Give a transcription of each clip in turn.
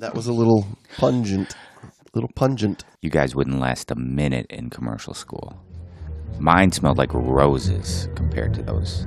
that was a little pungent. little pungent. You guys wouldn't last a minute in commercial school. Mine smelled like roses compared to those.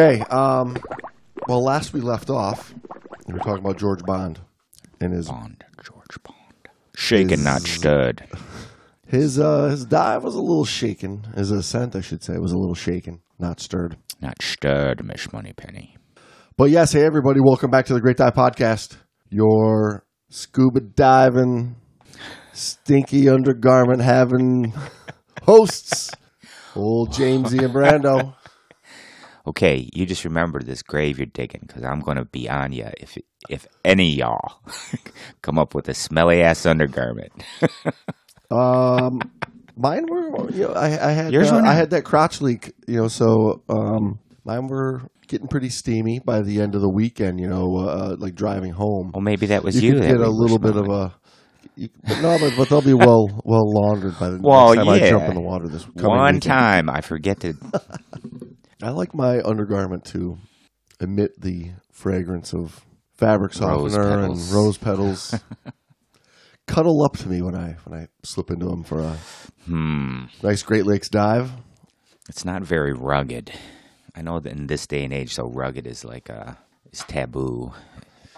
Okay, um, well, last we left off, we were talking about George Bond and his Bond, George Bond. Shaken, not stirred. his uh, his dive was a little shaken. His ascent, I should say, was a little shaken, not stirred. Not stirred, Miss Moneypenny. But yes, hey everybody, welcome back to the Great Dive Podcast. Your scuba diving, stinky undergarment having hosts, old Jamesy and Brando. Okay, you just remember this grave you're digging, because I'm going to be on you if if any of y'all come up with a smelly ass undergarment. Um, mine were, you know, I, I had Yours uh, I had that crotch leak, you know, so um, mine were getting pretty steamy by the end of the weekend. You know, uh, like driving home. Well, maybe that was you you. that get a little bit of a. You, but no, but, but they'll be well well laundered by the Well, next time I jump in the water this coming One weekend. time, I forget to. I like my undergarment to emit the fragrance of fabric Rose softener and rose petals. Cuddle up to me when I when I slip into them for a Hmm. nice Great Lakes dive. It's not very rugged. I know that in this day and age, so rugged is like uh is taboo,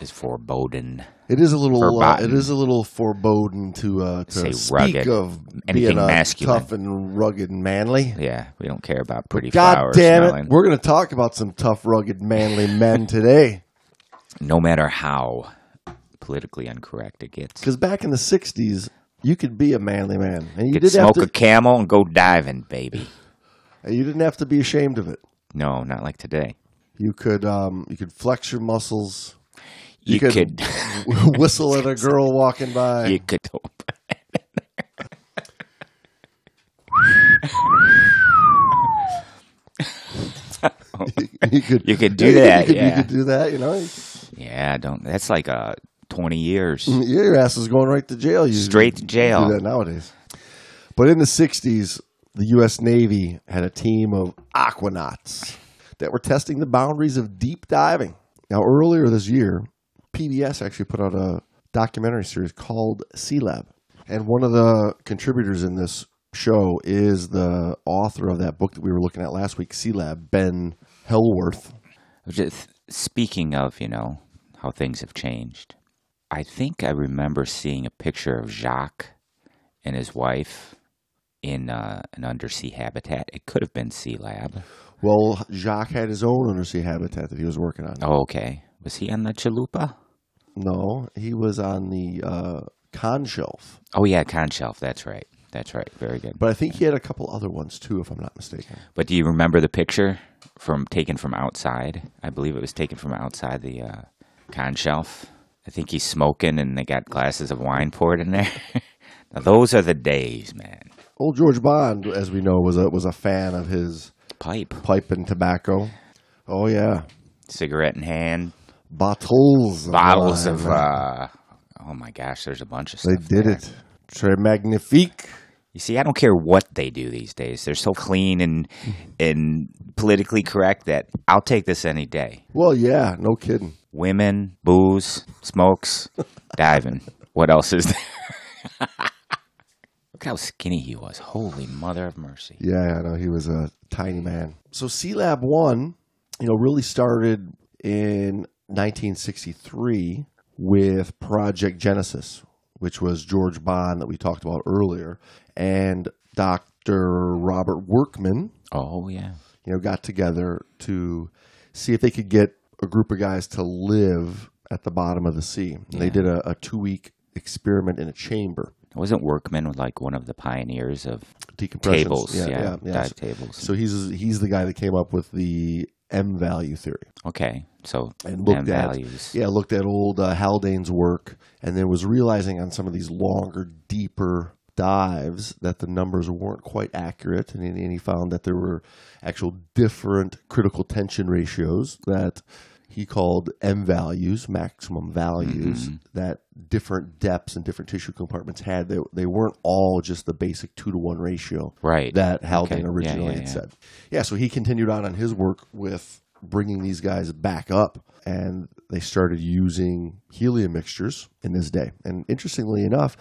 is foreboding. It is a little. Uh, it is a little foreboding to uh, to Say speak rugged. of Anything being uh, masculine. tough and rugged and manly. Yeah, we don't care about pretty God flowers damn smelling. it! We're going to talk about some tough, rugged, manly men today. no matter how politically incorrect it gets. Because back in the '60s, you could be a manly man, and you You could didn't have smoke to. a camel and go diving, baby. You didn't have to be ashamed of it. No, not like today. You could. Um, you could flex your muscles. You, could- could, whistle at a girl walking by. you could. you could. You could do Yeah, that, You could, you yeah. could do that. You know. Yeah, don't. That's like uh, twenty years Yeah, your ass is going right to jail. You straight to jail. do that nowadays. But in the 60s, the U.S. Navy had a team of aquanauts that were testing the boundaries of deep diving. Now, earlier this year, PBS actually put out a documentary series called Sea Lab. And one of the contributors in this show is the author of that book that we were looking at last week, Sea Lab, Ben Hellwarth. Just speaking of, you know, how things have changed. I think I remember seeing a picture of Jacques and his wife in uh, an undersea habitat. It could have been Sea Lab. Well, Jacques had his own undersea habitat that he was working on. Oh, okay. Was he on the chalupa? No, he was on the uh, Conshelf. Oh, yeah, Conshelf. That's right. That's right. Very good. But I think he had a couple other ones too, if I'm not mistaken. But do you remember the picture from taken from outside? I believe it was taken from outside the uh, Conshelf. I think he's smoking, and they got glasses of wine poured in there. now those are the days, man. Old George Bond, as we know, was a was a fan of his Pipe, pipe and tobacco. Oh yeah, cigarette in hand, bottles, of bottles of. Uh, oh my gosh, there's a bunch of they did there. it. Très magnifique. You see, I don't care what they do these days. They're so clean and and politically correct that I'll take this any day. Well, yeah, no kidding. Women, booze, smokes, diving. What else is there? Look how skinny he was. Holy mother of mercy. Yeah, I know he was a tiny man. So Sea Lab One, you know, really started in 1963 with Project Genesis, which was George Bond that we talked about earlier, and Dr. Robert Workman, Oh yeah. you know, got together to see if they could get a group of guys to live at the bottom of the sea. And They did a, a two week experiment in a chamber. Wasn't Workman like one of the pioneers of Decompression. tables? Yeah, dive tables. So he's he's the guy that came up with the M value theory Okay, so and looked at values. yeah looked at old uh, Haldane's work and then was realizing on some of these longer, deeper dives that the numbers weren't quite accurate, and, he- and he found that there were actual different critical tension ratios that he called M values, maximum values, Mm-hmm. that different depths and different tissue compartments had. They, they weren't all just the basic two to one ratio Right. that Haldane Okay. Yeah, originally yeah, had yeah. said. Yeah, so he continued on on his work with bringing these guys back up, and they started using helium mixtures in this day. And interestingly enough,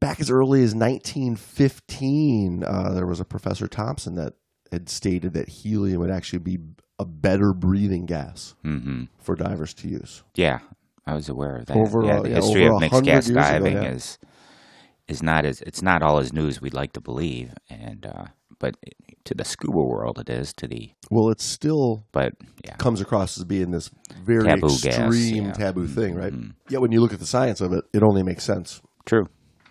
back as early as 1915, uh, there was a Professor Thompson that had stated that helium would actually be a better breathing gas hmm for divers to use. Yeah, I was aware of that. Over, yeah, the yeah, history of mixed gas years ago, diving yeah. is is not as it's not all as new as we'd like to believe, and uh, but to the scuba world it is. To the Well, it's still but yeah, comes across as being this very Taboo gas, extreme yeah. taboo thing, right? Mhm. Yet when you look at the science of it, it only makes sense. true.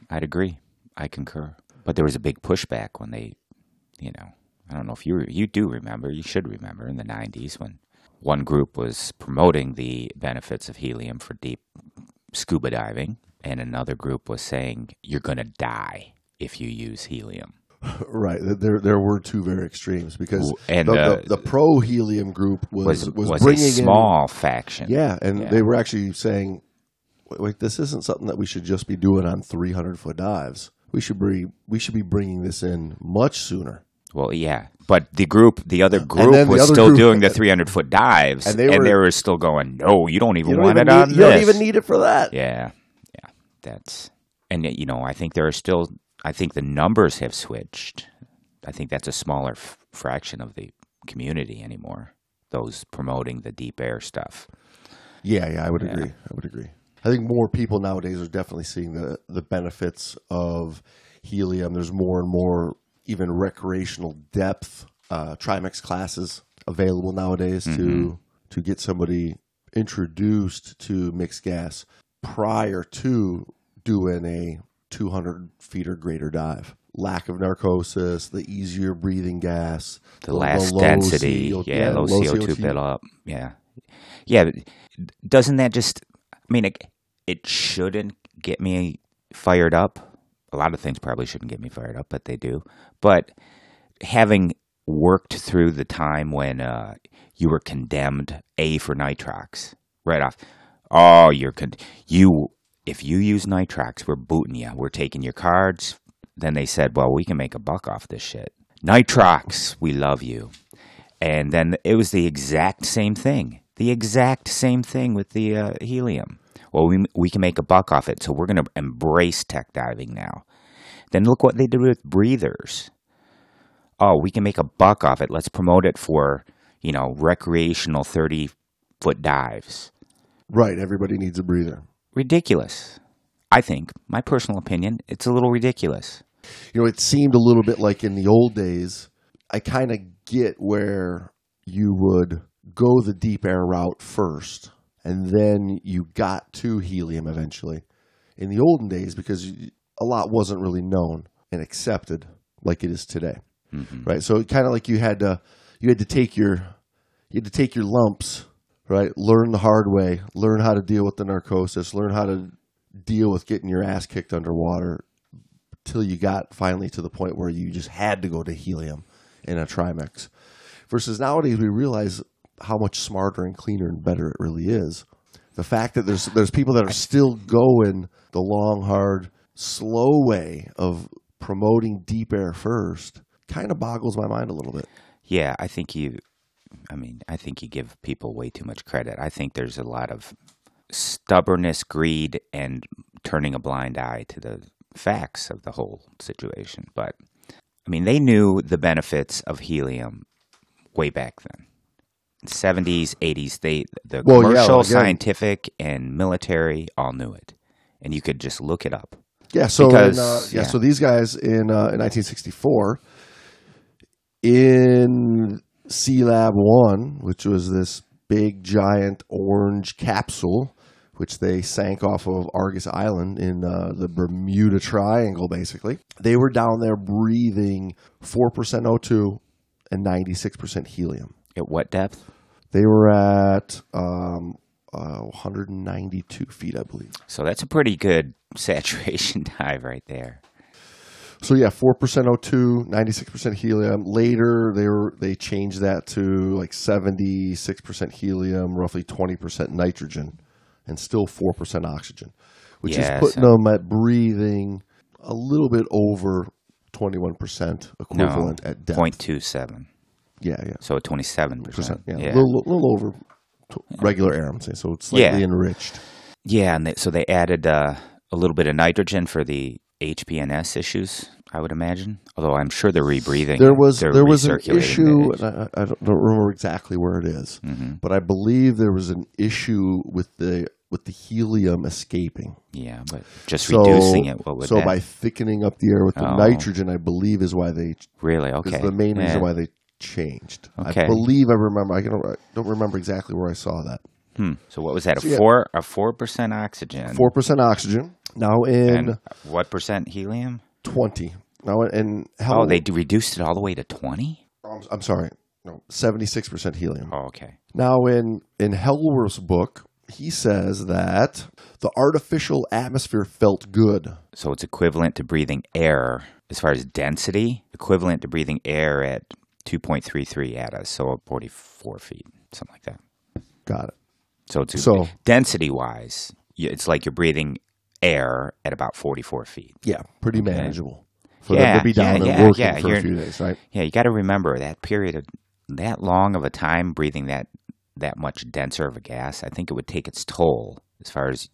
I'd agree. I concur. But there was a big pushback when they, you know, I don't know if you you do remember. You should remember in the '90s when one group was promoting the benefits of helium for deep scuba diving, and another group was saying you're going to die if you use helium. Right. There, there were two very extremes because And, the, uh, the, the pro helium group was Was was, was, bringing a small faction. yeah, and Yeah. they were actually saying, wait, wait, this isn't something that we should just be doing on three hundred foot dives. We should be we should be bringing this in much sooner. Well, yeah, but the group, the other group, the was other still group- doing the 300 foot dives, And and they they, were- were, still going. No, you don't even You don't, want even it need, on you this. don't even need it for that. Yeah, yeah, that's and you know I think there are still I think the numbers have switched. I think that's a smaller f- fraction of the community anymore. Those promoting the deep air stuff. Yeah, yeah, I would Yeah. agree. I would agree. I think more people nowadays are definitely seeing the the benefits of helium. There's more and more even recreational depth uh, Trimix classes available nowadays to to get somebody introduced to mixed gas prior to doing a 200 feet or greater dive. Lack of narcosis, the easier breathing gas, The less density, CO yeah, low, low CO two buildup, yeah, yeah. Doesn't that just? I mean, it, it shouldn't get me fired up. A lot of things probably shouldn't get me fired up, but they do. But having worked through the time when uh, you were condemned A for nitrox right off. Oh, you're con- you. If you use nitrox, we're booting you. We're taking your cards. Then they said, "Well, we can make a buck off this shit." Nitrox, we love you. And then it was the exact same thing. The exact same thing with the uh, helium. Well, we we can make a buck off it, so we're going to embrace tech diving now. Then look what they did with breathers. Oh, we can make a buck off it. Let's promote it for you know recreational thirty foot dives. Right, everybody needs a breather. Ridiculous. I think, my personal opinion, it's a little ridiculous. you know, it seemed a little bit like in the old days. I kind of get where you would go the deep air route first, and then you got to helium eventually. In the olden days, because a lot wasn't really known and accepted like it is today, mm-hmm. right? So kind of like you had to you had to take your you had to take your lumps, right? Learn the hard way, learn how to deal with the narcosis, learn how to deal with getting your ass kicked underwater till you got finally to the point where you just had to go to helium in a Trimix. Versus nowadays, we realize how much smarter and cleaner and better it really is. The fact that there's there's people that are still going the long, hard, slow way of promoting deep air first kind of boggles my mind a little bit. Yeah, I think you. I mean, I think you give people way too much credit. I think there's a lot of stubbornness, greed, and turning a blind eye to the facts of the whole situation. But I mean, they knew the benefits of helium way back then. 70s, 80s, they the Well, yeah, commercial, again- scientific, and military all knew it, and you could just look it up. Yeah, so Because- in, uh, yeah, yeah. so these guys in uh, in 1964 in Sea Lab One, which was this big giant orange capsule, which they sank off of Argus Island in uh, the Bermuda Triangle, basically. They were down there breathing four percent O2 and 96 percent helium. At what depth? They were at um, uh, 192 feet, I believe. So that's a pretty good saturation dive right there. So yeah, four percent O2, ninety six percent helium. Later, they were they changed that to like seventy six percent helium, roughly twenty percent nitrogen, and still four percent oxygen, which Yeah, is putting so- them at breathing a little bit over twenty one percent equivalent at depth. Point two seven. Yeah, yeah, So twenty seven percent. percent. Yeah, a little, little over t- regular air. I'm saying so it's slightly Yeah. enriched. Yeah, and they, so they added uh, a little bit of nitrogen for the HPNS issues. I would imagine, although I'm sure they're rebreathing. There was there was an issue, and I, I don't, remember exactly where it is, Mm-hmm. but I believe there was an issue with the with the helium escaping. yeah, but just So, reducing it. What would so that? by thickening up the air with the Oh. nitrogen, I believe is why they really? Okay. the main yeah. reason why they changed. Okay. I believe I remember. I don't, I don't remember exactly where I saw that. Hmm. So what was that? A So, yeah. four a four percent oxygen. Four percent oxygen now in and what percent helium? twenty. Now in hell, Oh, they d- reduced it all the way to twenty. I'm, I'm sorry, no, seventy six percent helium. Oh, okay. Now, in in Hellwarth's book, he says that the artificial atmosphere felt good. So it's equivalent to breathing air as far as density, equivalent to breathing air at 2.33 ATA, so 44 feet, something like that. Got it. So it's So- density wise, it's like you're breathing air at about 44 feet. Yeah, pretty Okay. manageable for Yeah, them to be down yeah, there yeah, working yeah, for you're- few days, right? Yeah, you got to remember that period of that long of a time breathing that that much denser of a gas. I think it would take its toll as far as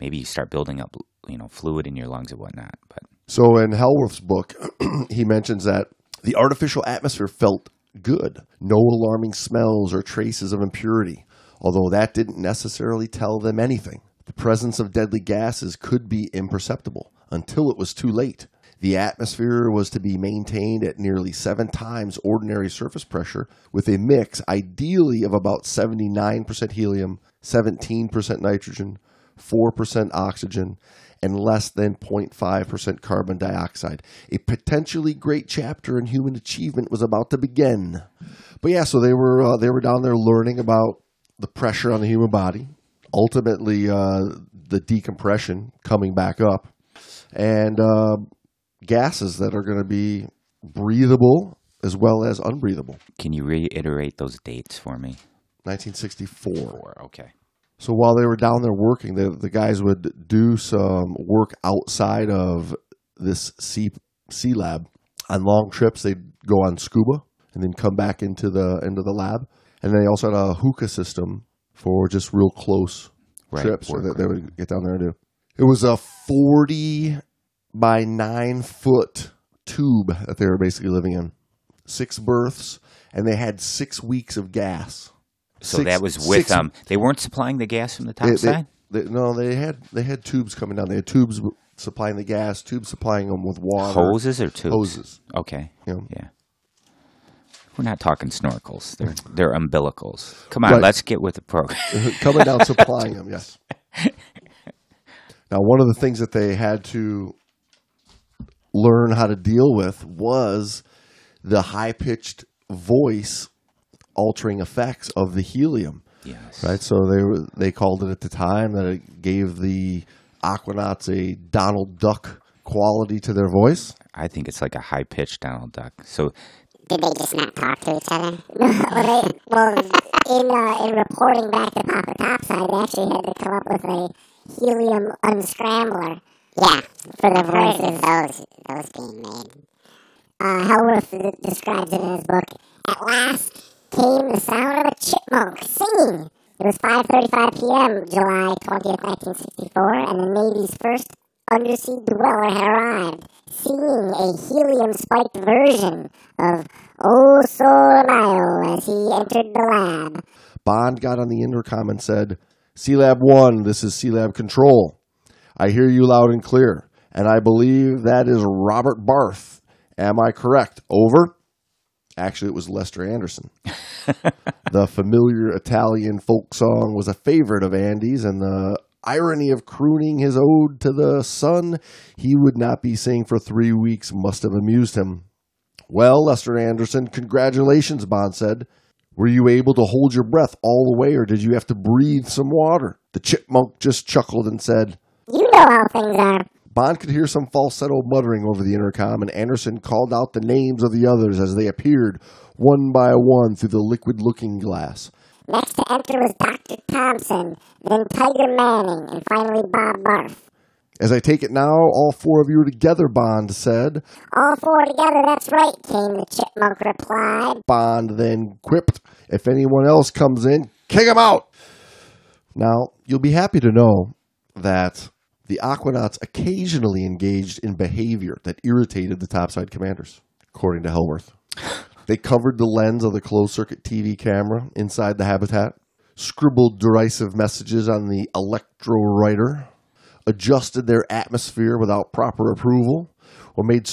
maybe you start building up, you know, fluid in your lungs and whatnot. But So in Hellwarth's book, he mentions that the artificial atmosphere felt good. No alarming smells or traces of impurity, although that didn't necessarily tell them anything. The presence of deadly gases could be imperceptible until it was too late. The atmosphere was to be maintained at nearly seven times ordinary surface pressure with a mix, ideally, of about 79% helium, 17% nitrogen, 4% oxygen, and less than 0.5% carbon dioxide. A potentially great chapter in human achievement was about to begin. But yeah, so they were uh, they were down there learning about the pressure on the human body, ultimately uh, the decompression coming back up, and uh, gases that are going to be breathable as well as unbreathable. can you reiterate those dates for me? 1964. Four. Okay. So while they were down there working, the, the guys would do some work outside of this sea, sea lab. On long trips, they'd go on scuba and then come back into the into the lab. And then they also had a hookah system for just real close Right, trips that they would get down there and do. It was a 40 by 9 foot tube that they were basically living in. Six berths, and they had six weeks of gas. So Six- that was with them. Um, they weren't supplying the gas from the top they, they- side. they- no, they had they had tubes coming down. They had tubes supplying the gas, tubes supplying them with water, Hoses or tubes? hoses. Okay. You know. Yeah. We're not talking snorkels. They're they're umbilicals. Come on, Right. let's get with the program. Uh-huh. coming down supplying them. Yes. Now, one of the things that they had to learn how to deal with was the high pitched voice altering effects of the helium. yes. Right, so they were, they called it at the time that it gave the Aquanauts a Donald Duck quality to their voice. I think it's like a high pitched Donald Duck. So Did they just not talk to each other? well, they, well, in uh, in reporting back to Papa Topside, they actually had to come up with a helium unscrambler. Yeah, for the voices those those being made. Uh, Hellwarth describes it in his book. At last came the sound of a chipmunk singing. It was 5:35 p.m. July 20th, 1964, and the Navy's first undersea dweller had arrived, singing a helium-spiked version of O Sole Mio as he entered the lab. Bond got on the intercom and said, Sea Lab 1, this is Sea Lab Control. I hear you loud and clear, and I believe that is Robert Barth. Am I correct? Over. Actually, it was Lester Anderson. the familiar Italian folk song was a favorite of Andy's, and the irony of crooning his ode to the sun he would not be seeing for three weeks must have amused him. Well, Lester Anderson, congratulations, Bond said. Were you able to hold your breath all the way, or did you have to breathe some water? The chipmunk just chuckled and said, You know how things are. Bond could hear some falsetto muttering over the intercom, and Anderson called out the names of the others as they appeared one by one through the liquid looking glass. Next to enter was Dr. Thompson, then Tiger Manning, and finally Bob Barth. As I take it now, all four of you are together, Bond said. All four together, that's right, came the chipmunk replied. Bond then quipped, If anyone else comes in, kick him out! Now, you'll be happy to know that the Aquanauts occasionally engaged in behavior that irritated the topside commanders, according to Hellwarth. They covered the lens of the closed circuit TV camera inside the habitat, scribbled derisive messages on the electrowriter, adjusted their atmosphere without proper approval, or made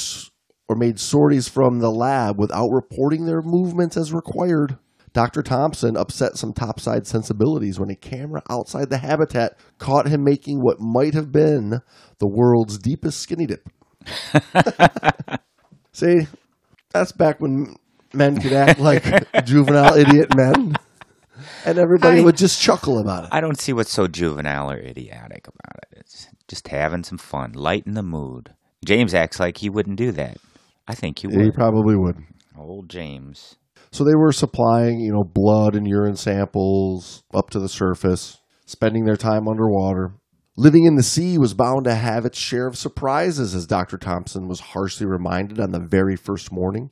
or made sorties from the lab without reporting their movements as required. Dr. Thompson upset some topside sensibilities when a camera outside the habitat caught him making what might have been the world's deepest skinny dip. See, that's back when men could act like juvenile idiot men, and everybody I- would just chuckle about it. I don't see what's so juvenile or idiotic about it. It's just having some fun, lighten the mood. James acts like he wouldn't do that. I think He would. He probably would. Old James. So they were supplying, you know, blood and urine samples up to the surface, spending their time underwater. Living in the sea was bound to have its share of surprises, as Dr. Thompson was harshly reminded on the very first morning.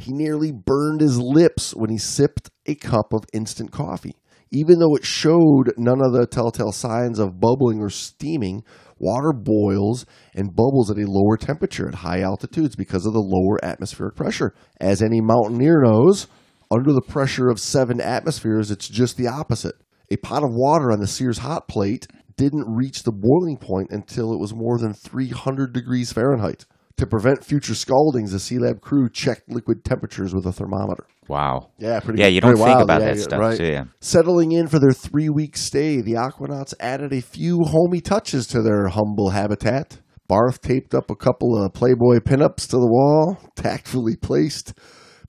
He nearly burned his lips when he sipped a cup of instant coffee. Even though it showed none of the telltale signs of bubbling or steaming, water boils and bubbles at a lower temperature at high altitudes because of the lower atmospheric pressure. As any mountaineer knows, under the pressure of seven atmospheres, it's just the opposite. A pot of water on the Sears hot plate didn't reach the boiling point until it was more than 300 degrees Fahrenheit. To prevent future scaldings, the Sea Lab crew checked liquid temperatures with a thermometer. Wow. Yeah, pretty. Yeah, you don't think wild. about Yeah, that yeah, stuff, right. you? Settling in for their three week stay, the Aquanauts added a few homey touches to their humble habitat. Barth taped up a couple of Playboy pinups to the wall, tactfully placed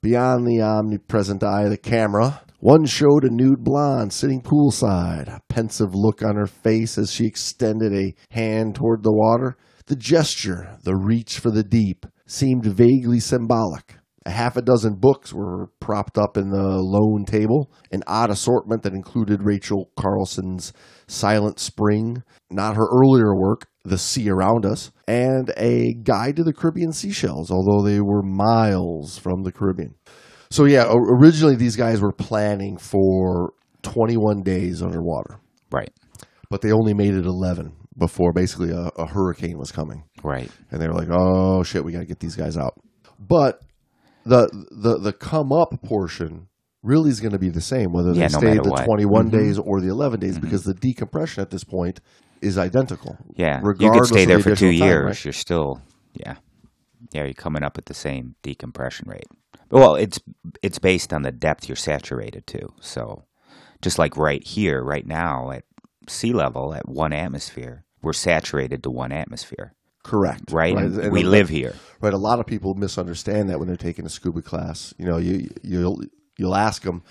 beyond the omnipresent eye of the camera. One showed a nude blonde sitting poolside, a pensive look on her face as she extended a hand toward the water. The gesture, the reach for the deep, seemed vaguely symbolic. A half a dozen books were propped up in the lone table, an odd assortment that included Rachel Carson's Silent Spring, not her earlier work, The Sea Around Us, and a guide to the Caribbean seashells, although they were miles from the Caribbean. So, yeah, originally these guys were planning for 21 days underwater, Right. but they only made it 11 before basically a, a hurricane was coming Right. and they were like, "Oh shit, we got to get these guys out." But the the the come up portion really is going to be the same whether they Yeah, no stayed the what. 21 Mhm. days or the 11 days because the decompression at this point is identical. Yeah. You could stay there the for two additional time, years. right? You're still, yeah. Yeah, you're coming up at the same decompression rate. Well, it's it's based on the depth you're saturated to. So, just like right here, right now at sea level at one atmosphere, we're saturated to one atmosphere, Correct. right? And we live here. Right. A lot of people misunderstand that when they're taking a scuba class. You know, you you'll you'll ask them,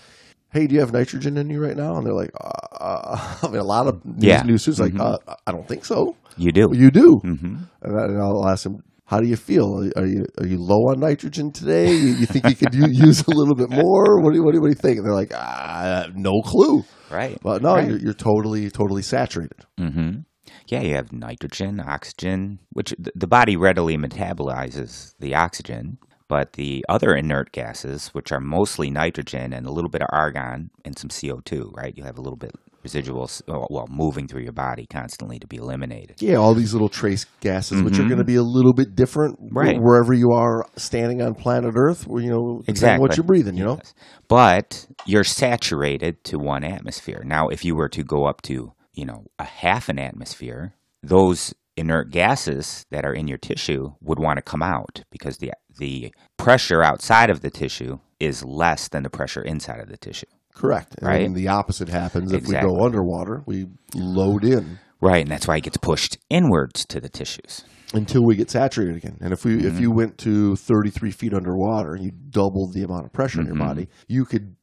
"Hey, do you have nitrogen in you right now?" And they're like, uh, "I mean, a lot of new, Yeah. new students like, Mhm. uh, I don't think so." You do. Well, you do. hmm And, I, and I'll ask them, "How do you feel? Are you are you low on nitrogen today? You, you think you could use a little bit more? What do you, what do you, what do you think?" And they're like, ah, "No clue." Right. But no, Right. you're, you're totally totally saturated. hmm Yeah, you have nitrogen, oxygen, which th- the body readily metabolizes the oxygen, but the other inert gases, which are mostly nitrogen and a little bit of argon and some CO2, right? You have a little bit residuals, well, well, moving through your body constantly to be eliminated. Yeah, all these little trace gases, which are going to be a little bit different Mm-hmm. Right. wherever you are standing on planet Earth. Where you know Exactly. what you're breathing. You know, But you're saturated to one atmosphere. Now, if you were to go up to, you know, a half an atmosphere, those inert gases that are in your tissue would want to come out because the the pressure outside of the tissue is less than the pressure inside of the tissue. correct. And Right. the opposite happens if we go underwater. We load in Right, and that's why it gets pushed inwards to the tissues. until we get saturated again. And if we if Mm-hmm. you went to 33 feet underwater and you doubled the amount of pressure in Mm-hmm. your body, you could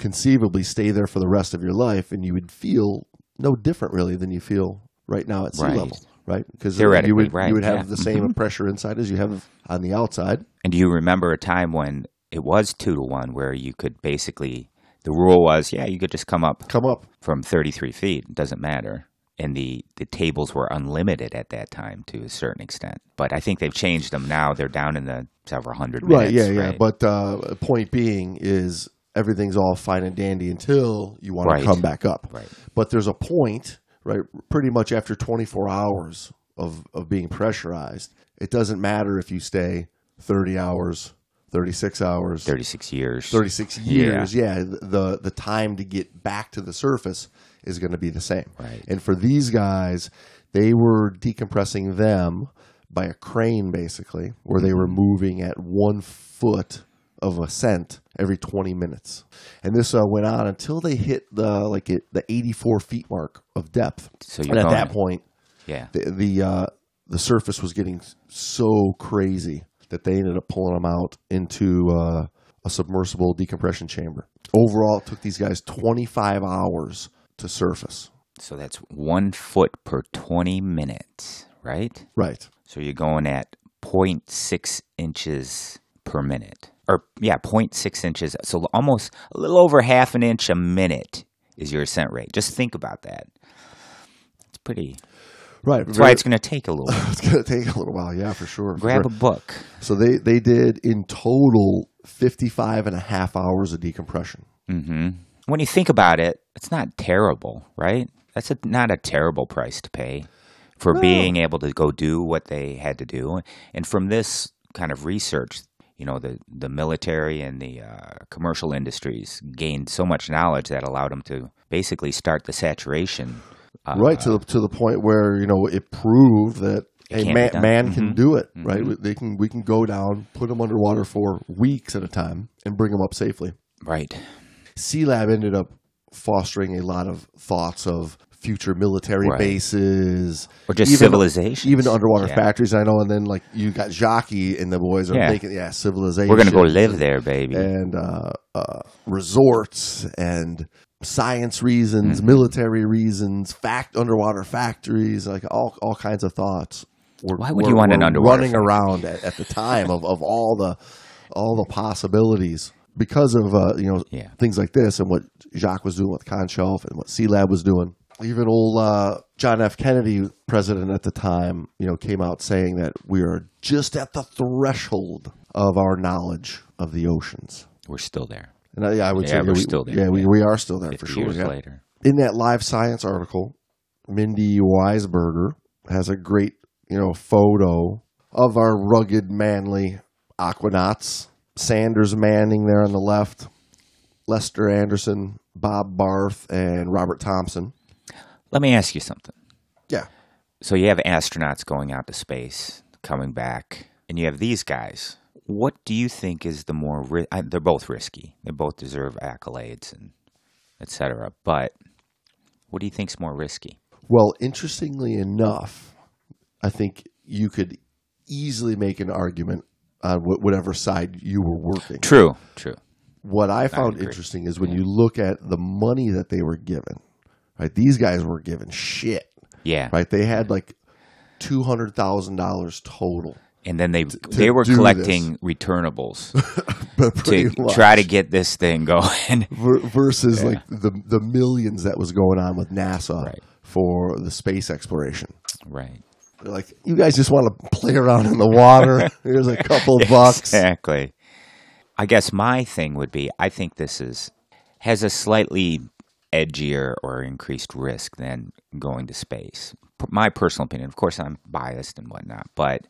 conceivably stay there for the rest of your life, and you would feel no different really than you feel right now at sea Right. level. Right, because you would right, you would have yeah. the same pressure inside as you have on the outside. And do you remember a time when it was two to one where you could basically the rule was, yeah, you could just come up Come up, from 33 feet. It doesn't matter. And the, the tables were unlimited at that time to a certain extent. But I think they've changed them now. They're down in the several hundred right? minutes. Yeah, yeah. right? But uh, point being is everything's all fine and dandy until you want Right. to come back up. Right. But there's a point, right? Pretty much after 24 hours of, of being pressurized, it doesn't matter if you stay 30 hours, 36 hours, 36 years. 36 years. Yeah. the the time to get back to the surface is going to be the same. Right. And for these guys, they were decompressing them by a crane basically, where they were moving at one foot of ascent every 20 minutes. And this uh, went on until they hit the like it, the 84 feet mark of depth. So you're and at going- that point, Yeah. the the, uh, the surface was getting so crazy that they ended up pulling them out into uh, a submersible decompression chamber. Overall, it took these guys 25 hours to surface. So that's one foot per 20 minutes, right? Right. So you're going at 0.6 inches per minute. Or, yeah, 0.6 inches. So almost a little over half an inch a minute is your ascent rate. Just think about that. It's pretty. Right. That's why it's going to take a little. it's going to take a little while. Yeah, for sure. for Grab sure. a book. So they, they did in total 55 and a half hours of decompression. hmm When you think about it, it's not terrible, right? That's a, not a terrible price to pay for being able to go do what they had to do. And from this kind of research, you know, the, the military and the uh, commercial industries gained so much knowledge that allowed them to basically start the saturation. Uh, right to the to the point where you know it proved that It a can man, be done. man can Mhm. do it. Right, they can we can go down, put them underwater for weeks at a time, and bring them up safely. Right. Sea Lab ended up fostering a lot of thoughts of future military Right. bases Or just civilization. even underwater Yeah. factories. I know, and then like you got Jockey and the boys are Yeah. making yeah civilization. We're going to go live there, baby. and uh, uh, resorts and science reasons, Mm-hmm. military reasons, fact underwater factories, like all all kinds of thoughts. Were, Why would you want an underwater running factory? around at, at the time of, of all the all the possibilities because of uh, you know Yeah. things like this and what Jacques was doing with Conshelf and what Sea Lab was doing. Even old uh, John F. Kennedy, president at the time, you know, came out saying that we are just at the threshold of our knowledge of the oceans. We're still there. And I, I would Yeah, say we're we, still there, Yeah, we, yeah. we are still there 50 for sure. years yeah. later. In that live science article, Mindy Weisberger has a great, you know, photo of our rugged, manly aquanauts. Sanders Manning there on the left, Lester Anderson, Bob Barth, and Robert Thompson. Let me ask you something. Yeah. So you have astronauts going out to space, coming back, and you have these guys. What do you think is the more? Ri- I, they're both risky. They both deserve accolades and etc. But what do you think's more risky? Well, interestingly enough, I think you could easily make an argument on wh- whatever side you were working. True. True. what I found agree. interesting is when you look at the money that they were given, right? These guys were given shit, Yeah. right? They had like two hundred thousand dollars total, And then they they were collecting returnables but to much, try to get this thing going. ver- versus like the the millions that was going on with NASA Right. for the space exploration. right. They're like, you guys just want to play around in the water. Here's a couple bucks. Exactly. I guess my thing would be I think this is has a slightly edgier or increased risk than going to space. P- My personal opinion, of course, I'm biased and whatnot, but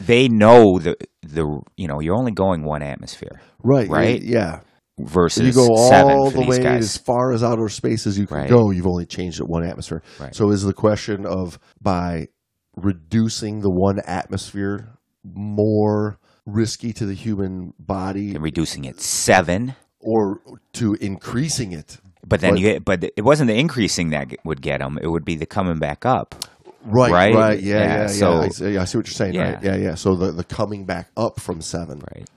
they know the the you know you're only going one atmosphere Right. Right? Yeah. versus you go all the way guys. as far as outer space as you can Right. go. You've only changed it one atmosphere. Right. So is the question of by reducing the one atmosphere more risky to the human body and reducing it seven. or to increasing it? But then But- you but it wasn't the increasing that would get them; it would be the coming back up. Right, Right? right, yeah, Yeah, yeah, yeah. so- I, see, I see what you're saying. Yeah. Right, yeah, yeah. So the the coming back up from seven Right.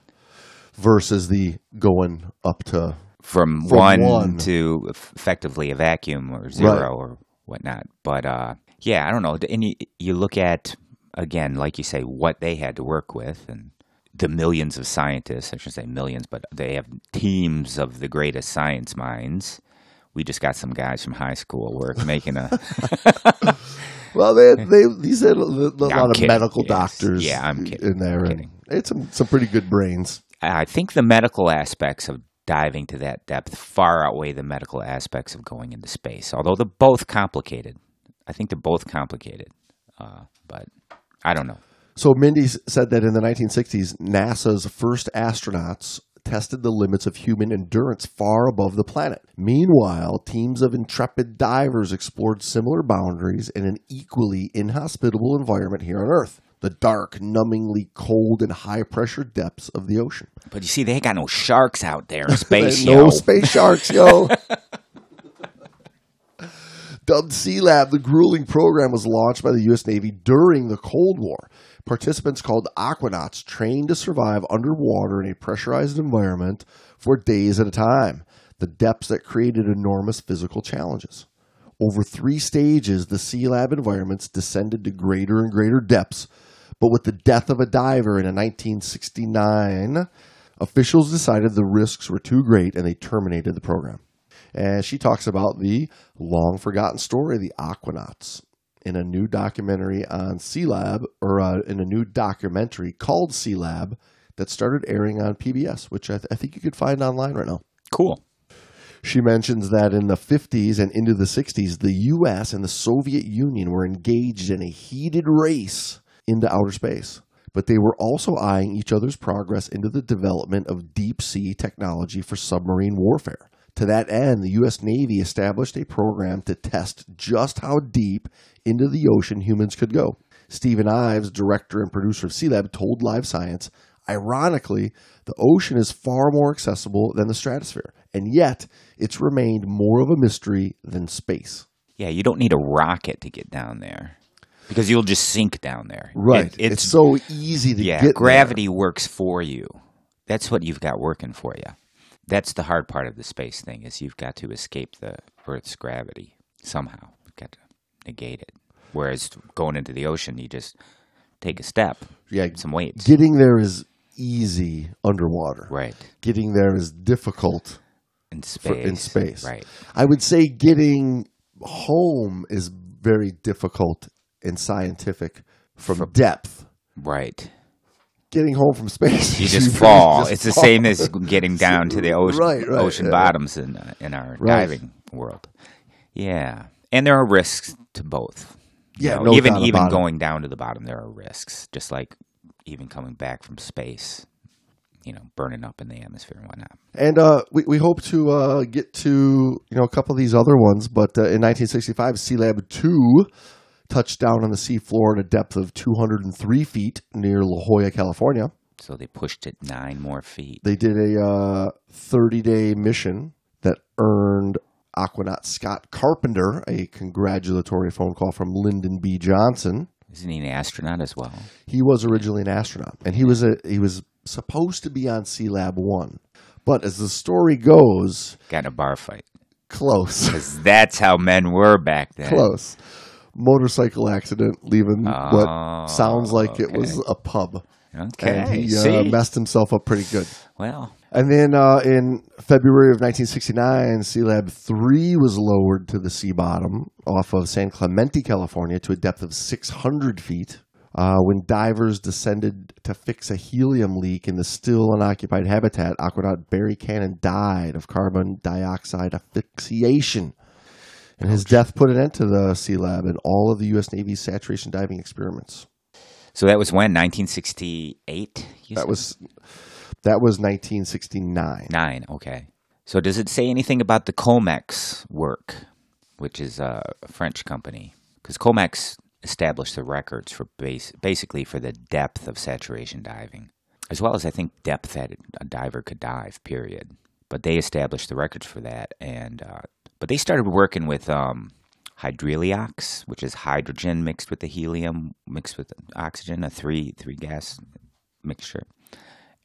versus the going up to from, From one, one. to effectively a vacuum or zero or whatnot. But uh, yeah, I don't know. And you, you look at again, like you say, what they had to work with, and the millions of scientists. I shouldn't say millions, but they have teams of the greatest science minds. We just got some guys from high school work making a. Well, they they these had a, lot of kidding. medical Yes. doctors. Yeah, I'm kidding. in there. Kidding. It's some some pretty good brains. I think the medical aspects of diving to that depth far outweigh the medical aspects of going into space, although they're both complicated. I think they're both complicated, uh, but I don't know. So Mindy said that in the 1960s, NASA's first astronauts tested the limits of human endurance far above the planet. Meanwhile, teams of intrepid divers explored similar boundaries in an equally inhospitable environment here on Earth. The dark, numbingly cold, and high pressure depths of the ocean. But you see, they ain't got no sharks out there in space, no yo. space sharks, yo. Dubbed Sea Lab, the grueling program was launched by the U.S. Navy during the Cold War. Participants called aquanauts trained to survive underwater in a pressurized environment for days at a time, the depths that created enormous physical challenges. Over three stages, the Sea Lab environments descended to greater and greater depths, but with the death of a diver in 1969, officials decided the risks were too great and they terminated the program. And she talks about the long forgotten story the Aquanauts in a new documentary on Sea Lab, or uh, in a new documentary called Sea Lab that started airing on PBS, which I, th- I think you could find online right now. Cool. She mentions that in the 50s and into the 60s, the U.S. and the Soviet Union were engaged in a heated race into outer space. But they were also eyeing each other's progress into the development of deep sea technology for submarine warfare. To that end, the U.S. Navy established a program to test just how deep into the ocean humans could go. Stephen Ives, director and producer of Sea Lab, told Live Science Ironically, the ocean is far more accessible than the stratosphere, and yet it's remained more of a mystery than space. Yeah, you don't need a rocket to get down there because you'll just sink down there. Right. It- it's, so easy to yeah, get there. gravity works for you. That's what you've got working for you. That's the hard part of the space thing is you've got to escape the Earth's gravity somehow. You've got to negate it. Whereas going into the ocean, you just take a step, Yeah, some weights. getting there is easy underwater. right. Getting there is difficult In for, space. in space. Right. I would say getting home is very difficult and scientific from depth. Right. Getting home from space, You just really fall. just it's the same as getting down to the ocean, Right, right, ocean yeah. bottoms in uh, in our Right. diving world. Yeah, and there are risks to both. You Yeah, know, no even even going down to the bottom, there are risks. Just like even coming back from space, you know, burning up in the atmosphere and whatnot. And uh, we, we hope to uh, get to you know a couple of these other ones, but uh, in 1965, Sea Lab 2 touched down on the seafloor at a depth of 203 feet near La Jolla, California. So they pushed it nine more feet. They did a uh, 30 day mission that earned Aquanaut Scott Carpenter a congratulatory phone call from Lyndon B. Johnson. Isn't he an astronaut as well? He was originally an astronaut, and he was a he was supposed to be on Sea Lab 1. But as the story goes, Got in a bar fight. close. Because that's how men were back then. Close. Motorcycle accident, leaving Oh, what sounds like it was a pub. Okay. And he uh, messed himself up pretty good. well, And then uh, in February of 1969, Sea Lab 3 was lowered to the sea bottom off of San Clemente, California, to a depth of 600 feet. Uh, when divers descended to fix a helium leak in the still unoccupied habitat, Aquanaut Berry Cannon died of carbon dioxide asphyxiation. And his death put an end to the Sea Lab and all of the U.S. Navy's saturation diving experiments. So that was when 1968. you That said? was that was 1969. nine. Okay. So does it say anything about the Comex work, which is a French company? Because Comex established the records for base, basically for the depth of saturation diving, as well as I think depth that a diver could dive. Period. But they established the records for that, and uh, but they started working with um, hydreliox, which is hydrogen mixed with the helium mixed with oxygen, a three three gas mixture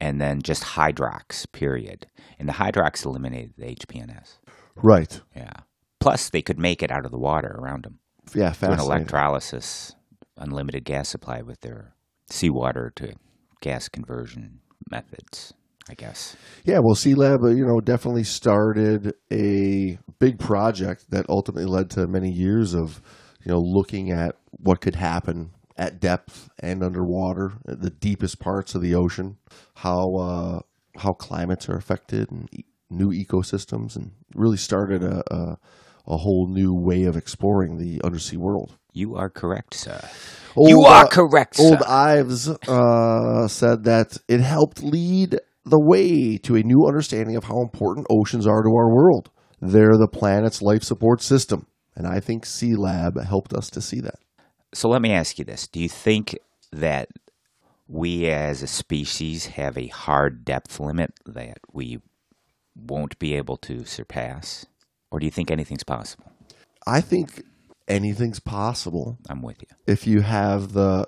and then just hydrox, period. And the hydrox eliminated the HPNS. Right. Yeah. Plus, they could make it out of the water around them. Yeah, Through an electrolysis, unlimited gas supply with their seawater to gas conversion methods, I guess. Yeah, well, Sea Lab, uh, you know, definitely started a big project that ultimately led to many years of, you know, looking at what could happen at depth and underwater, at the deepest parts of the ocean, how uh, how climates are affected and e- new ecosystems, and really started a, a a whole new way of exploring the undersea world. You are correct, sir. you are uh, correct, sir. Old Ives uh, said that it helped lead the way to a new understanding of how important oceans are to our world. They're the planet's life support system. And I think Sea Lab helped us to see that. So let me ask you this. Do you think that we as a species have a hard depth limit that we won't be able to surpass? Or do you think anything's possible? I think anything's possible I'm with you. if you have the,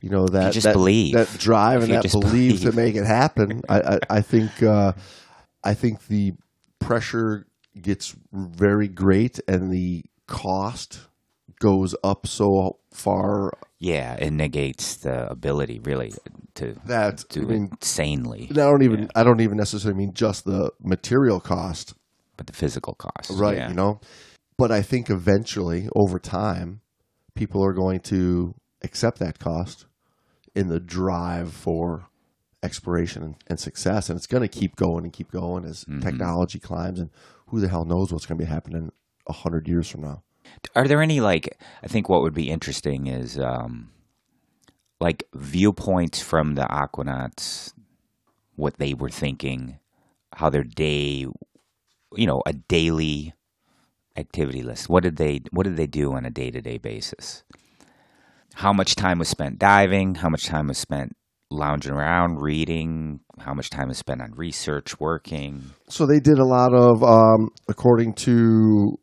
you know, that just that, believe. that drive and that belief to make it happen. I, I, I think uh, I think the pressure gets very great and the cost goes up so far Yeah, it negates the ability really to that I do mean, it sanely, I don't even I don't even necessarily mean just the material cost, but the physical cost. right? Yeah. You know, but I think eventually, over time, people are going to accept that cost in the drive for exploration and, success, and it's going to keep going and keep going as Mm-hmm. technology climbs, and who the hell knows what's going to be happening a hundred years from now? Are there any like? I think what would be interesting is um, like viewpoints from the Aquanauts, what they were thinking, how their day, you know, a daily activity list. What did they What did they do on a day to day basis? How much time was spent diving? How much time was spent lounging around, reading? How much time was spent on research, working? So they did a lot of, um, according to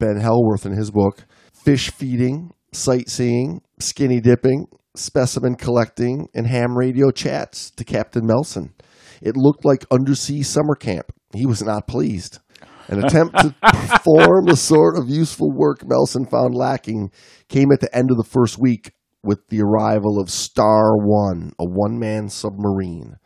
Ben Hellwarth in his book, fish feeding, sightseeing, skinny dipping, specimen collecting, and ham radio chats to Captain Melson. It looked like undersea summer camp. He was not pleased. An attempt to perform the sort of useful work Melson found lacking came at the end of the first week with the arrival of Star One, a one man submarine.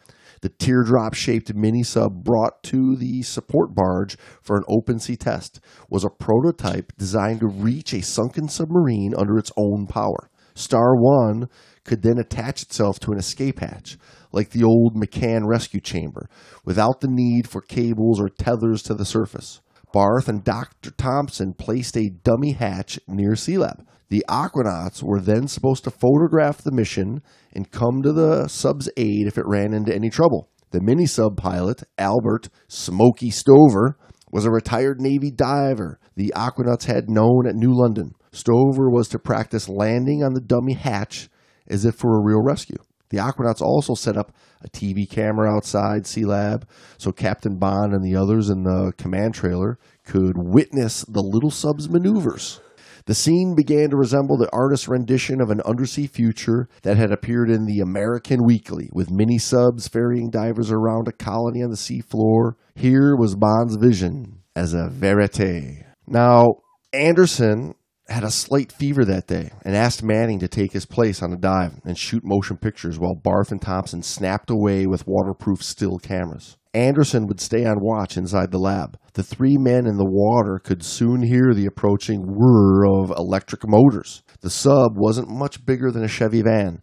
The teardrop shaped mini sub brought to the support barge for an open sea test was a prototype designed to reach a sunken submarine under its own power. Star One could then attach itself to an escape hatch, like the old McCann rescue chamber, without the need for cables or tethers to the surface. Barth and Dr. Thompson placed a dummy hatch near Sea Lab. The Aquanauts were then supposed to photograph the mission and come to the sub's aid if it ran into any trouble. The mini sub pilot, Albert Smoky Stover, was a retired Navy diver the Aquanauts had known at New London. Stover was to practice landing on the dummy hatch as if for a real rescue. The Aquanauts also set up a TV camera outside Sea Lab so Captain Bond and the others in the command trailer could witness the little sub's maneuvers. The scene began to resemble the artist's rendition of an undersea future that had appeared in the American Weekly, with mini subs ferrying divers around a colony on the seafloor. Here was Bond's vision as a verite. Now, Anderson had a slight fever that day and asked Manning to take his place on a dive and shoot motion pictures while Barth and Thompson snapped away with waterproof still cameras. Anderson would stay on watch inside the lab. The three men in the water could soon hear the approaching whir of electric motors. The sub wasn't much bigger than a Chevy van.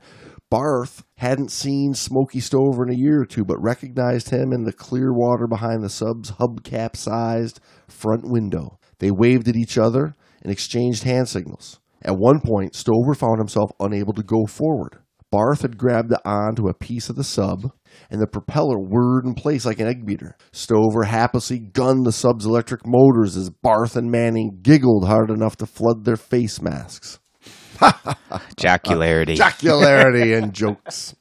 Barth hadn't seen Smoky Stover in a year or two, but recognized him in the clear water behind the sub's hubcap sized front window. They waved at each other and exchanged hand signals. At one point, Stover found himself unable to go forward. Barth had grabbed onto a piece of the sub, and the propeller whirred in place like an egg beater. Stover haplessly gunned the sub's electric motors as Barth and Manning giggled hard enough to flood their face masks. Jocularity. Jocularity and jokes.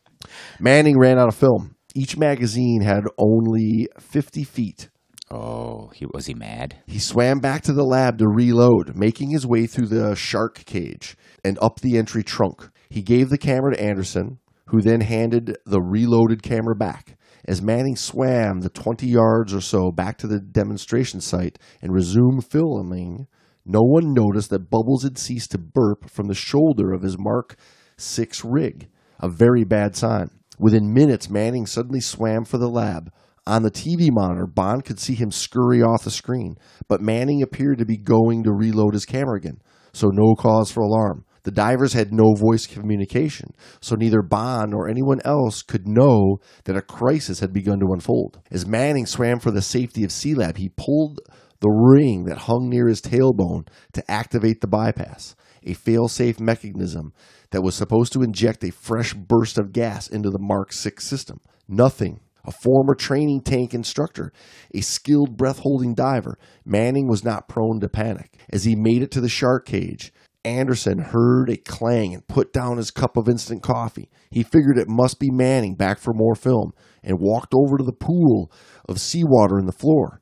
Manning ran out of film. Each magazine had only 50 feet. Oh, he was he mad? He swam back to the lab to reload, making his way through the shark cage and up the entry trunk. He gave the camera to Anderson, who then handed the reloaded camera back. As Manning swam the 20 yards or so back to the demonstration site and resumed filming, no one noticed that Bubbles had ceased to burp from the shoulder of his Mark 6 rig, a very bad sign. Within minutes, Manning suddenly swam for the lab. On the TV monitor, Bond could see him scurry off the screen, but Manning appeared to be going to reload his camera again, so no cause for alarm. The divers had no voice communication, so neither Bond nor anyone else could know that a crisis had begun to unfold. As Manning swam for the safety of Sea Lab, he pulled the ring that hung near his tailbone to activate the bypass, a fail-safe mechanism that was supposed to inject a fresh burst of gas into the Mark 6 system. Nothing. A former training tank instructor, a skilled breath holding diver, Manning was not prone to panic. As he made it to the shark cage, Anderson heard a clang and put down his cup of instant coffee. He figured it must be Manning back for more film and walked over to the pool of seawater in the floor.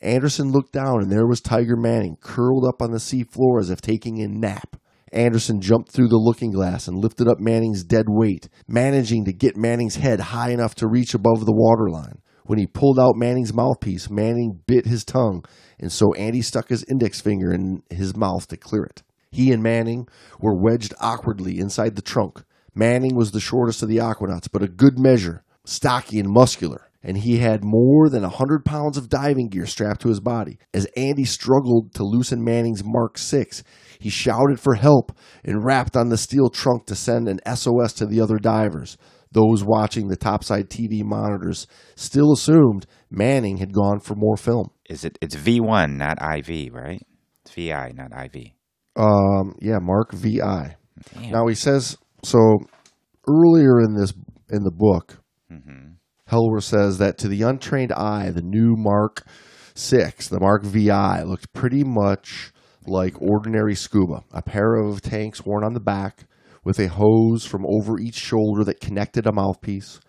Anderson looked down and there was Tiger Manning curled up on the sea floor as if taking a nap. Anderson jumped through the looking glass and lifted up Manning's dead weight, managing to get Manning's head high enough to reach above the waterline. When he pulled out Manning's mouthpiece, Manning bit his tongue, and so Andy stuck his index finger in his mouth to clear it. He and Manning were wedged awkwardly inside the trunk. Manning was the shortest of the Aquanauts, but a good measure, stocky and muscular, and he had more than a hundred pounds of diving gear strapped to his body. As Andy struggled to loosen Manning's Mark VI, he shouted for help and rapped on the steel trunk to send an SOS to the other divers. Those watching the topside TV monitors still assumed Manning had gone for more film. Is it? It's V one, not IV, right? It's VI, not IV. Um, yeah, Mark VI. Damn. Now he says so earlier in this in the book, hmm Hellwarth says that to the untrained eye, the new Mark Six, the Mark VI, looked pretty much like ordinary scuba. A pair of tanks worn on the back, with a hose from over each shoulder that connected a mouthpiece.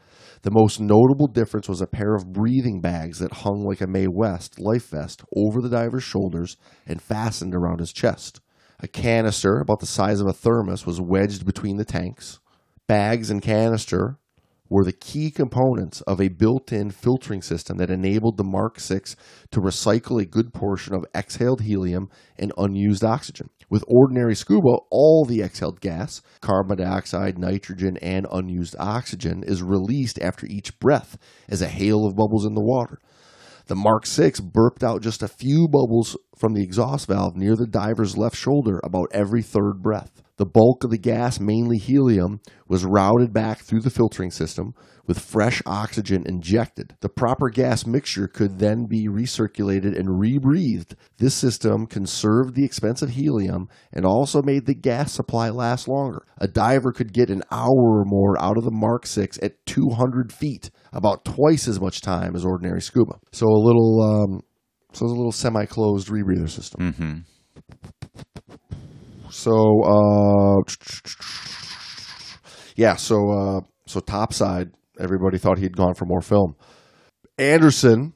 The most notable difference was a pair of breathing bags that hung like a Mae West life vest over the diver's shoulders and fastened around his chest. A canister about the size of a thermos was wedged between the tanks. Bags and canister were the key components of a built-in filtering system that enabled the Mark VI to recycle a good portion of exhaled helium and unused oxygen. With ordinary scuba, all the exhaled gas, carbon dioxide, nitrogen, and unused oxygen, is released after each breath as a hail of bubbles in the water. The Mark VI burped out just a few bubbles from the exhaust valve near the diver's left shoulder about every third breath. The bulk of the gas, mainly helium, was routed back through the filtering system with fresh oxygen injected. The proper gas mixture could then be recirculated and rebreathed. This system conserved the expense of helium and also made the gas supply last longer. A diver could get an hour or more out of the Mark VI at 200 feet, about twice as much time as ordinary scuba. So a little, um, so it's a little semi-closed rebreather system. hmm So, uh, yeah, so uh, so topside, everybody thought he'd gone for more film. Anderson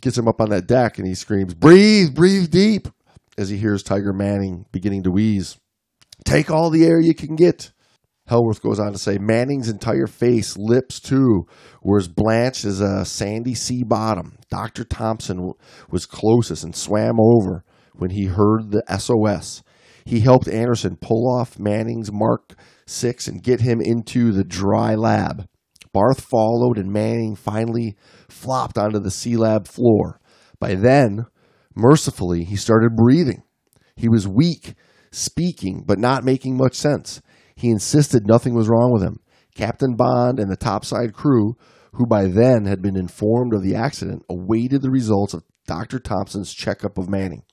gets him up on that deck and he screams, "Breathe, breathe deep!" as he hears Tiger Manning beginning to wheeze. Take all the air you can get. Hellwarth goes on to say Manning's entire face, lips too, were as blanched as a sandy sea bottom. Dr. Thompson was closest and swam over when he heard the SOS. He helped Anderson pull off Manning's Mark 6 and get him into the dry lab. Barth followed and Manning finally flopped onto the sea lab floor. By then, mercifully, he started breathing. He was weak, speaking but not making much sense. He insisted nothing was wrong with him. Captain Bond and the topside crew, who by then had been informed of the accident, awaited the results of Dr. Thompson's checkup of Manning.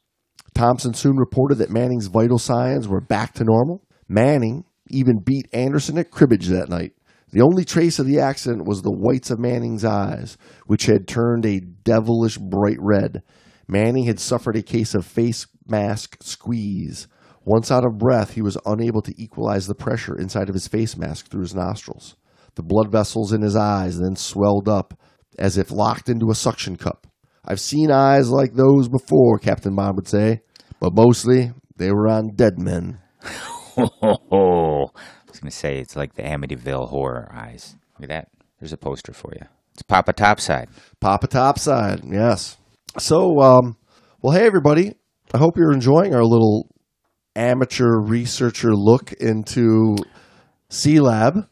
Thompson soon reported that Manning's vital signs were back to normal. Manning even beat Anderson at cribbage that night. The only trace of the accident was the whites of Manning's eyes, which had turned a devilish bright red. Manning had suffered a case of face mask squeeze. Once out of breath, he was unable to equalize the pressure inside of his face mask through his nostrils. The blood vessels in his eyes then swelled up as if locked into a suction cup. I've seen eyes like those before, Captain Bond would say, but mostly they were on dead men. I was going to say it's like the Amityville horror eyes. Look at that. There's a poster for you. It's Papa Topside. Papa Topside, yes. So, um, well, hey, everybody. I hope you're enjoying our little amateur researcher look into Sea Lab.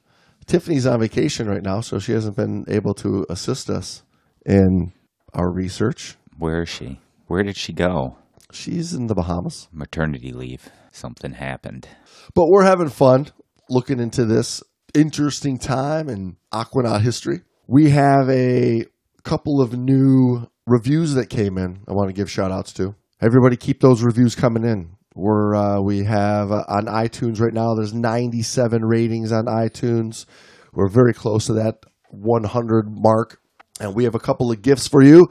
Tiffany's on vacation right now, so she hasn't been able to assist us in our research. Where is she? Where did she go? She's in the Bahamas. Maternity leave. Something happened. But we're having fun looking into this interesting time in Aquanaut history. We have a couple of new reviews that came in. I want to give shout outs to. Everybody keep those reviews coming in. We're uh, we have uh, on iTunes right now. There's 97 ratings on iTunes. We're very close to that 100 mark, and we have a couple of gifts for you.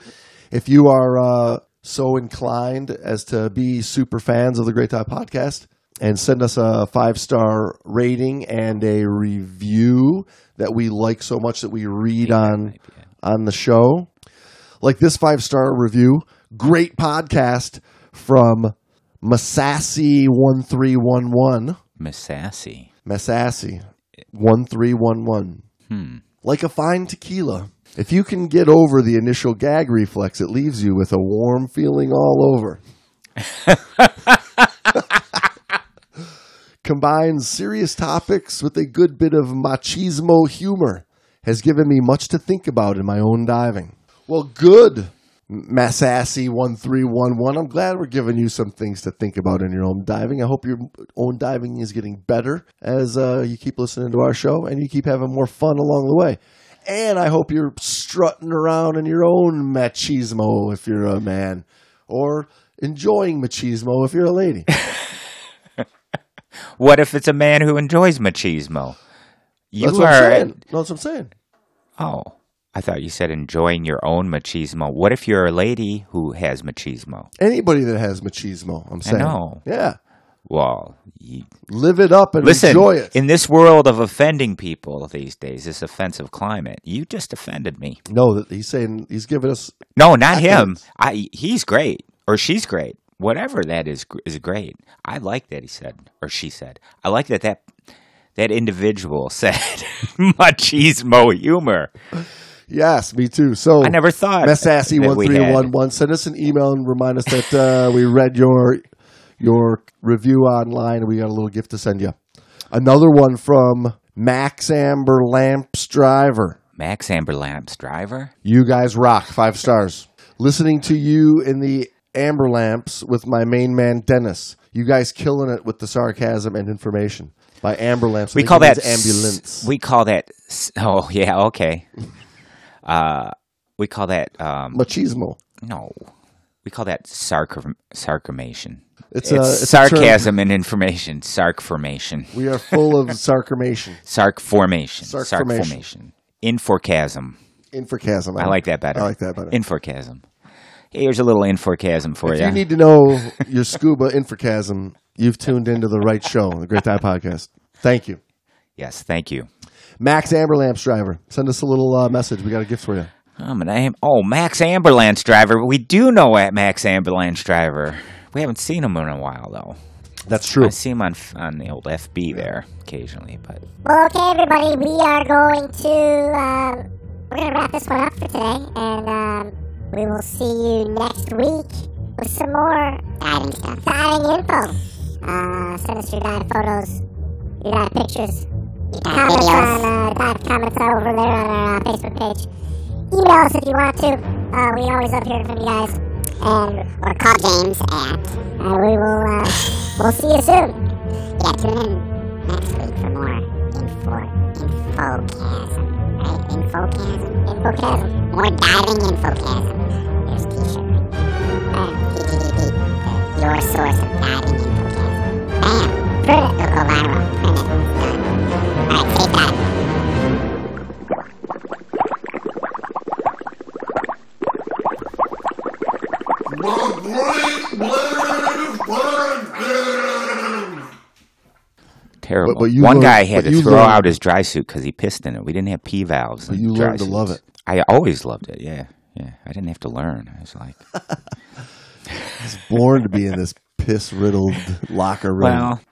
If you are uh, so inclined as to be super fans of the Great Time Podcast, and send us a five star rating and a review that we like so much that we read on on the show. Like this five star review, great podcast from Massassy one three one one. Miss Sassy. Massassy one three one one. Hmm. Like a fine tequila. If you can get over the initial gag reflex, it leaves you with a warm feeling all over. Combines serious topics with a good bit of machismo humor. Has given me much to think about in my own diving. Well, good, Massassy1311. I'm glad we're giving you some things to think about in your own diving. I hope your own diving is getting better as uh, you keep listening to our show and you keep having more fun along the way. And I hope you're strutting around in your own machismo if you're a man, or enjoying machismo if you're a lady. What if it's a man who enjoys machismo? You that's what I'm are. saying. That's what I'm saying. Oh, I thought you said enjoying your own machismo. What if you're a lady who has machismo? Anybody that has machismo, I'm saying. I know. Yeah. Well, you, Live it up and listen. enjoy it. In this world of offending people these days, this offensive climate, you just offended me. no, he's saying he's giving us No, not him. I. He's great, or she's great. Whatever that is is great. I like that he said, or she said. I like that that that individual said machismo humor. Yes, me too. So I never thought Messassy one three one one. Send us an email and remind us that uh, we read your your review online and we got a little gift to send you. Another one from Max Amber Lamps Driver. Max Amber Lamps driver. You guys rock. Five stars. Listening to you in the Amber Lamps with my main man Dennis. You guys killing it with the sarcasm and information. By Amber Lamps. I We call that ambulance. s- We call that. s- Oh yeah, okay. Uh, we call that um, Machismo. no. We call that sarcamation. It's, It's, a, it's a sarcasm and information. Sarc formation. We are full of sarcamation. Sarc formation. Sarc Sarc formation. formation. Inforchasm. Infracasm. I like that better. I like that better. Inforchasm. Here's a little inforchasm for if you. you need to know your scuba infracasm, you've tuned into the right show, the Great Time Podcast. Thank you. yes, thank you. Max Amberlamps driver. Send us a little uh, message. We got a gift for you. Oh, my name. Oh, Max Ambulance Driver. We do know at Max Ambulance Driver. We haven't seen him in a while though. That's true. I see him on on the old FB there occasionally, but Well, okay, everybody, we are going to um, we're gonna wrap this one up for today, and um, we will see you next week with some more diving stuff, diving info. Uh, send us your dive photos, your dive pictures, your dive comments videos. on uh, dive comments over there on our uh, Facebook page. Email us if you want to. Uh, we always love hearing from you guys. and or call James at. Uh, we will. Uh, we'll see you soon. Yeah, tune in next week for more info infocasm. Right? Infocasm. Infocasm. More diving infocasm. Here's a T-shirt. Uh, Your source of diving infocasm. Bam. Print. Terrible. but you One learned- guy had to throw learned- out his dry suit because he pissed in it. We didn't have P valves. But you learned to love it. I always loved it. Yeah, yeah. I didn't have to learn. I was like, I was Born to be in this piss riddled locker room. well,